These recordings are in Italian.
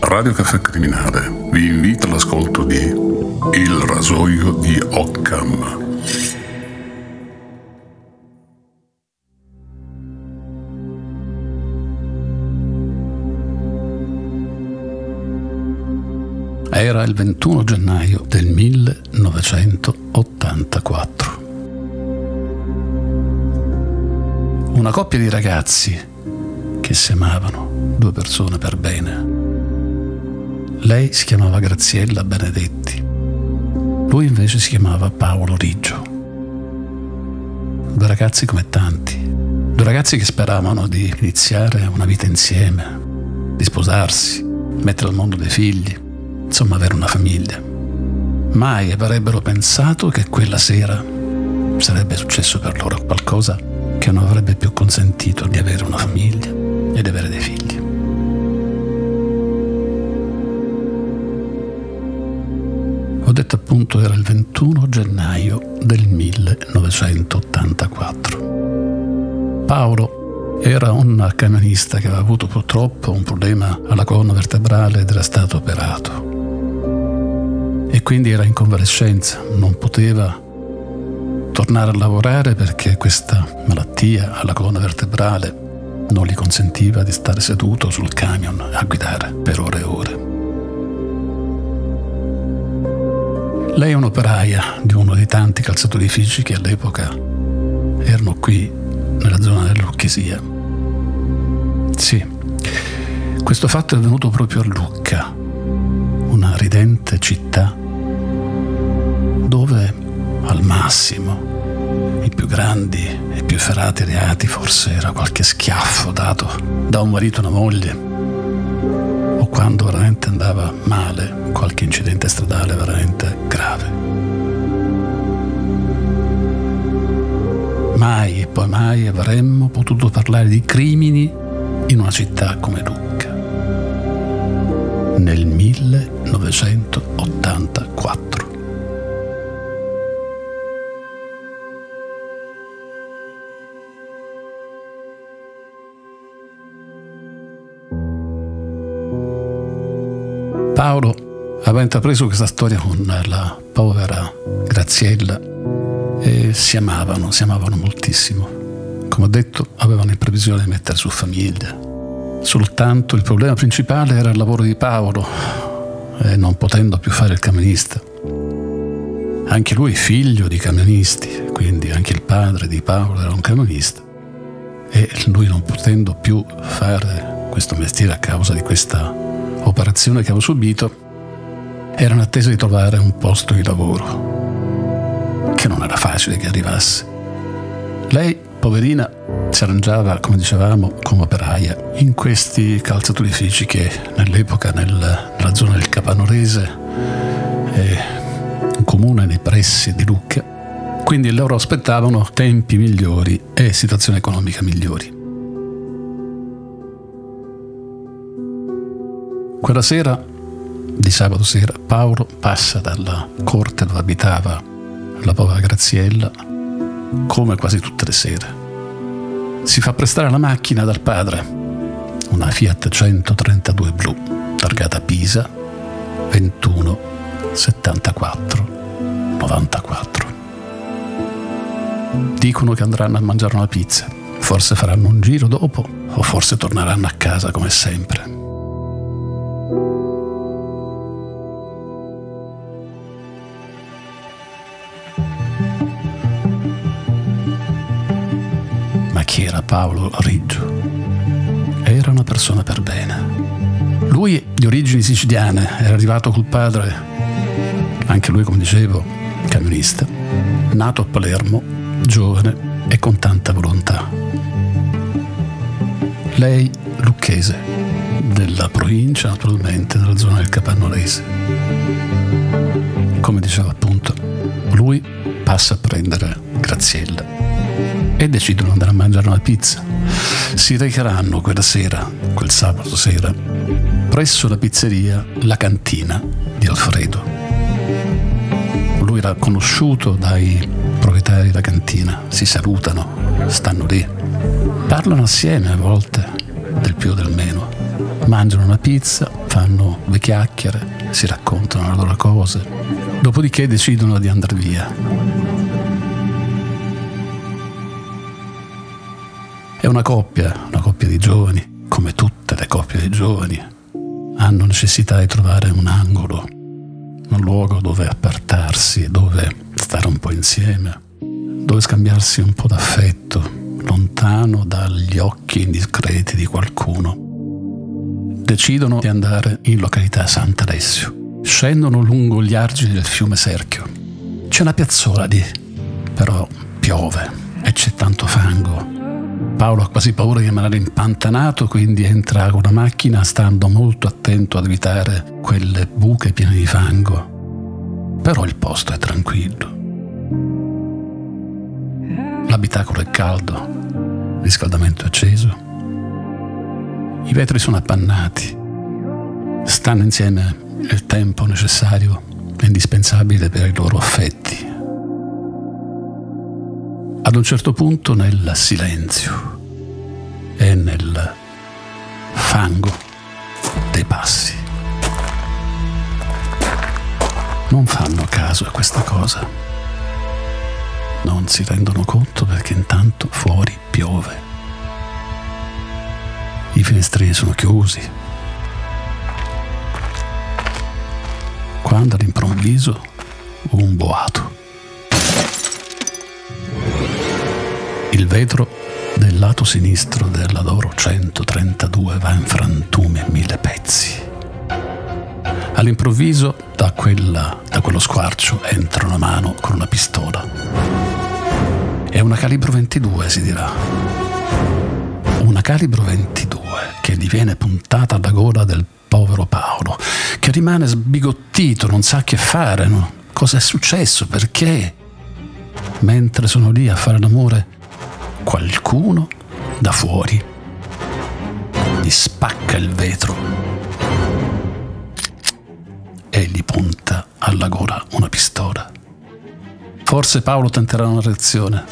Radio Caffè Criminale vi invita all'ascolto di Il rasoio di Occam. Era il 21 gennaio del 1984. Una coppia di ragazzi che si amavano, due persone per bene. Lei si chiamava Graziella Benedetti, lui invece si chiamava Paolo Riggio. Due ragazzi come tanti, due ragazzi che speravano di iniziare una vita insieme, di sposarsi, mettere al mondo dei figli insomma avere una famiglia. Mai avrebbero pensato che quella sera sarebbe successo per loro qualcosa che non avrebbe più consentito di avere una famiglia e di avere dei figli. Ho detto appunto era il 21 gennaio del 1984. Paolo era un camionista che aveva avuto purtroppo un problema alla colonna vertebrale ed era stato operato e quindi era in convalescenza, non poteva tornare a lavorare perché questa malattia alla colonna vertebrale non gli consentiva di stare seduto sul camion a guidare per ore e ore. Lei è un'operaia di uno dei tanti calzatorifici che all'epoca erano qui nella zona della Lucchesia. Sì, questo fatto è avvenuto proprio a Lucca, una ridente città dove al massimo i più grandi e più efferati reati forse era qualche schiaffo dato da un marito a una moglie quando veramente andava male qualche incidente stradale veramente grave. Mai e poi mai avremmo potuto parlare di crimini in una città come Lucca nel 1984. Paolo aveva intrapreso questa storia con la povera Graziella e si amavano, si amavano moltissimo. Come ho detto, avevano in previsione di mettere su famiglia. Soltanto il problema principale era il lavoro di Paolo e non potendo più fare il camionista. Anche lui figlio di camionisti, quindi anche il padre di Paolo era un camionista e lui non potendo più fare questo mestiere a causa di questa operazione che avevo subito, era in attesa di trovare un posto di lavoro, che non era facile che arrivasse. Lei, poverina, si arrangiava, come dicevamo, come operaia in questi calzaturifici che nell'epoca nel, nella zona del Capanorese, eh, un comune nei pressi di Lucca, quindi loro aspettavano tempi migliori e situazioni economiche migliori. Quella sera, di sabato sera, Paolo passa dalla corte dove abitava la povera Graziella, come quasi tutte le sere. Si fa prestare la macchina dal padre, una Fiat 132 blu, targata Pisa 21 74 94. Dicono che andranno a mangiare una pizza, forse faranno un giro dopo o forse torneranno a casa come sempre. Paolo Riggio. Era una persona per bene. Lui, di origini siciliane, era arrivato col padre, anche lui, come dicevo, camionista, nato a Palermo, giovane e con tanta volontà. Lei, lucchese, della provincia, naturalmente, nella zona del Capannolese. Come diceva appunto, lui passa a prendere Graziella e decidono di andare a mangiare una pizza. Si recheranno quella sera, quel sabato sera, presso la pizzeria La Cantina di Alfredo. Lui era conosciuto dai proprietari della cantina, si salutano, stanno lì, parlano assieme a volte, del più o del meno, mangiano una pizza, fanno due chiacchiere, si raccontano le loro cose, dopodiché decidono di andare via. È una coppia, una coppia di giovani, come tutte le coppie di giovani, hanno necessità di trovare un angolo, un luogo dove appartarsi, dove stare un po' insieme, dove scambiarsi un po' d'affetto, lontano dagli occhi indiscreti di qualcuno. Decidono di andare in località Sant'Alessio. Scendono lungo gli argini del fiume Serchio. C'è una piazzola lì, però piove e c'è tanto fango. Paolo ha quasi paura di rimanere impantanato, quindi entra con la macchina stando molto attento ad evitare quelle buche piene di fango. Però il posto è tranquillo. L'abitacolo è caldo, il riscaldamento è acceso. I vetri sono appannati. Stanno insieme il tempo necessario e indispensabile per i loro affetti. Ad un certo punto nel silenzio e nel fango dei passi. Non fanno caso a questa cosa non si rendono conto perché intanto fuori piove. I finestrini sono chiusi. Quando all'improvviso un boato. Il vetro del lato sinistro della loro 132 va in frantumi a mille pezzi. All'improvviso, da, quella, da quello squarcio, entra una mano con una pistola. È una calibro 22, si dirà. Una calibro 22 che diviene puntata alla gola del povero Paolo, che rimane sbigottito, non sa che fare, no? Cosa è successo? Perché? Mentre sono lì a fare l'amore, qualcuno da fuori gli spacca il vetro e gli punta alla gola una pistola. Forse Paolo tenterà una reazione,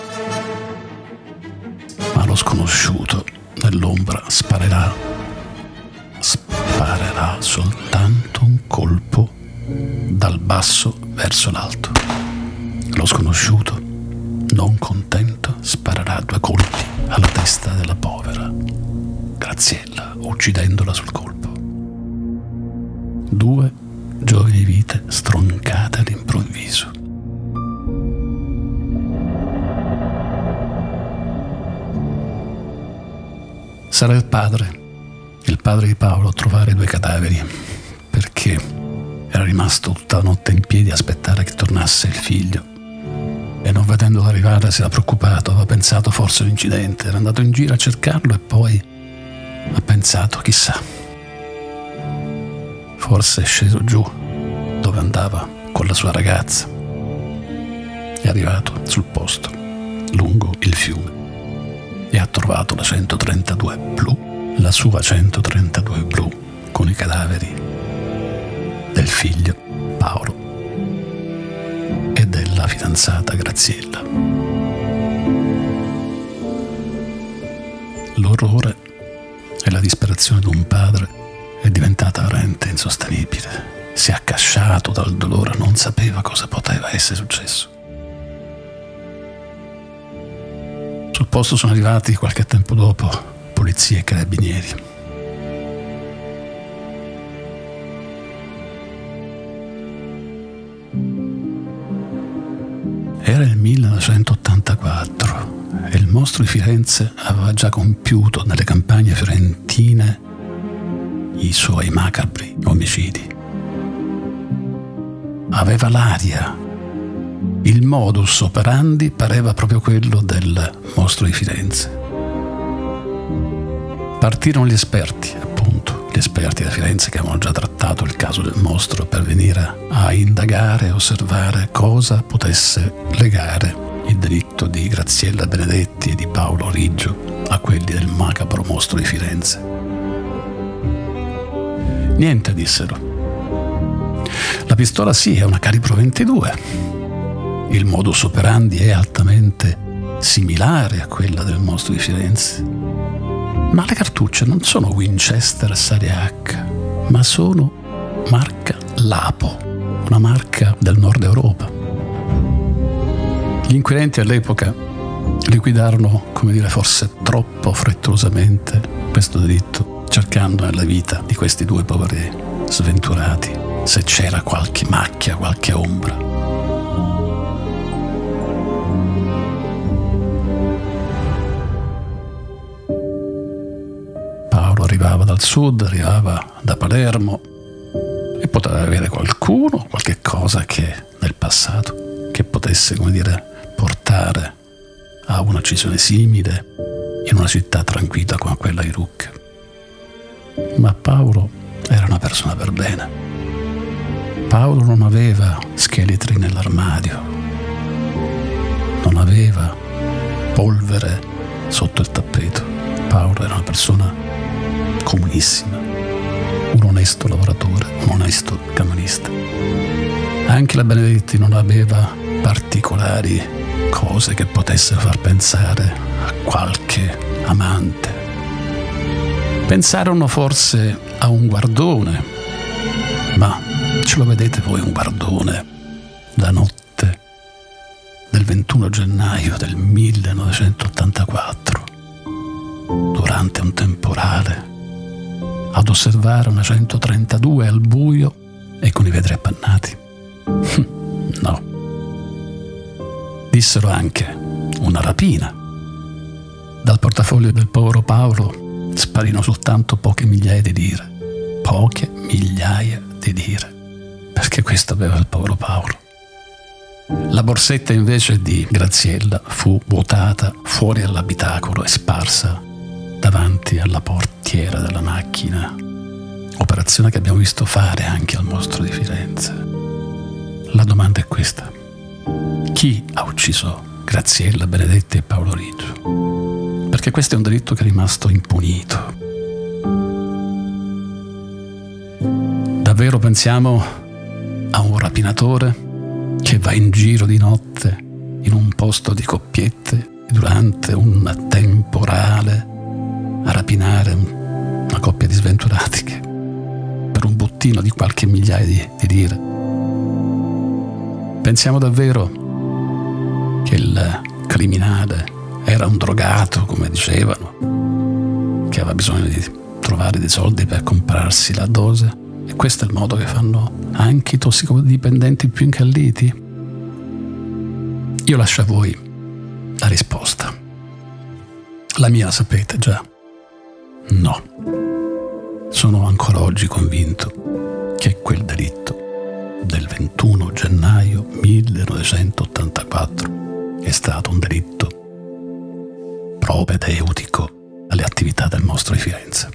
lo sconosciuto nell'ombra sparerà. Sparerà soltanto un colpo dal basso verso l'alto. Lo sconosciuto, Graziella, uccidendola sul colpo. Due giovani vite stroncate all'improvviso. Sarà il padre, il padre di Paolo, a trovare i due cadaveri, perché era rimasto tutta la notte in piedi a aspettare che tornasse il figlio. E non vedendolo arrivare si era preoccupato, aveva pensato forse un incidente, era andato in giro a cercarlo e poi ha pensato, chissà, forse è sceso giù dove andava con la sua ragazza. È arrivato sul posto, lungo il fiume e ha trovato la 132 blu, la sua 132 blu con i cadaveri del figlio Paolo e della fidanzata Graziella. L'orrore di un padre è diventata veramente insostenibile. Si è accasciato dal dolore, non sapeva cosa poteva essere successo. Sul posto sono arrivati qualche tempo dopo polizia e carabinieri. Era il 1984 e il mostro di Firenze aveva già compiuto nelle campagne fiorentine i suoi macabri omicidi. Aveva l'aria il modus operandi pareva proprio quello del mostro di Firenze. Partirono gli esperti, appunto, gli esperti da Firenze che avevano già trattato il caso del mostro per venire a indagare e osservare cosa potesse legare il delitto di Graziella Benedetti e di Paolo Riggio a quelli del macabro mostro di Firenze. Niente, dissero. La pistola sì, è una calibro 22, il modus operandi è altamente similare a quella del mostro di Firenze. Ma le cartucce non sono Winchester Serie H, ma sono marca Lapo, una marca del nord Europa. Gli inquirenti all'epoca liquidarono, come dire, forse troppo frettolosamente questo delitto, cercando nella vita di questi due poveri sventurati se c'era qualche macchia, qualche ombra. arrivava dal sud, arrivava da Palermo e poteva avere qualcuno, qualche cosa che nel passato, che potesse, come dire, portare a un'uccisione simile in una città tranquilla come quella di Lucca. Ma Paolo era una persona per bene. Paolo non aveva scheletri nell'armadio, non aveva polvere sotto il tappeto. Paolo era una persona comunissima, un onesto lavoratore, un onesto camionista. Anche la Benedetti non aveva particolari cose che potessero far pensare a qualche amante. Pensarono forse a un guardone, ma ce lo vedete voi un guardone la notte del 21 gennaio del 1984, durante un temporale ad osservare una 132 al buio e con i vetri appannati? no. Dissero anche una rapina. Dal portafoglio del povero Paolo sparino soltanto poche migliaia di lire. Poche migliaia di lire. Perché questo aveva il povero Paolo. La borsetta invece di Graziella fu vuotata fuori all'abitacolo e sparsa davanti alla portiera della macchina, operazione che abbiamo visto fare anche al mostro di Firenze. La domanda è questa. Chi ha ucciso Graziella, Benedetti e Paolo Riggio? Perché questo è un delitto che è rimasto impunito. Davvero pensiamo a un rapinatore che va in giro di notte in un posto di coppiette durante un temporale a rapinare una coppia di sventurati che per un bottino di qualche migliaia di, di lire. Pensiamo davvero che il criminale era un drogato, come dicevano, che aveva bisogno di trovare dei soldi per comprarsi la dose? E questo è il modo che fanno anche i tossicodipendenti più incalliti? Io lascio a voi la risposta. La mia la sapete già. No. Sono ancora oggi convinto che quel delitto del 21 gennaio 1984 è stato un delitto propedeutico alle attività del mostro di Firenze.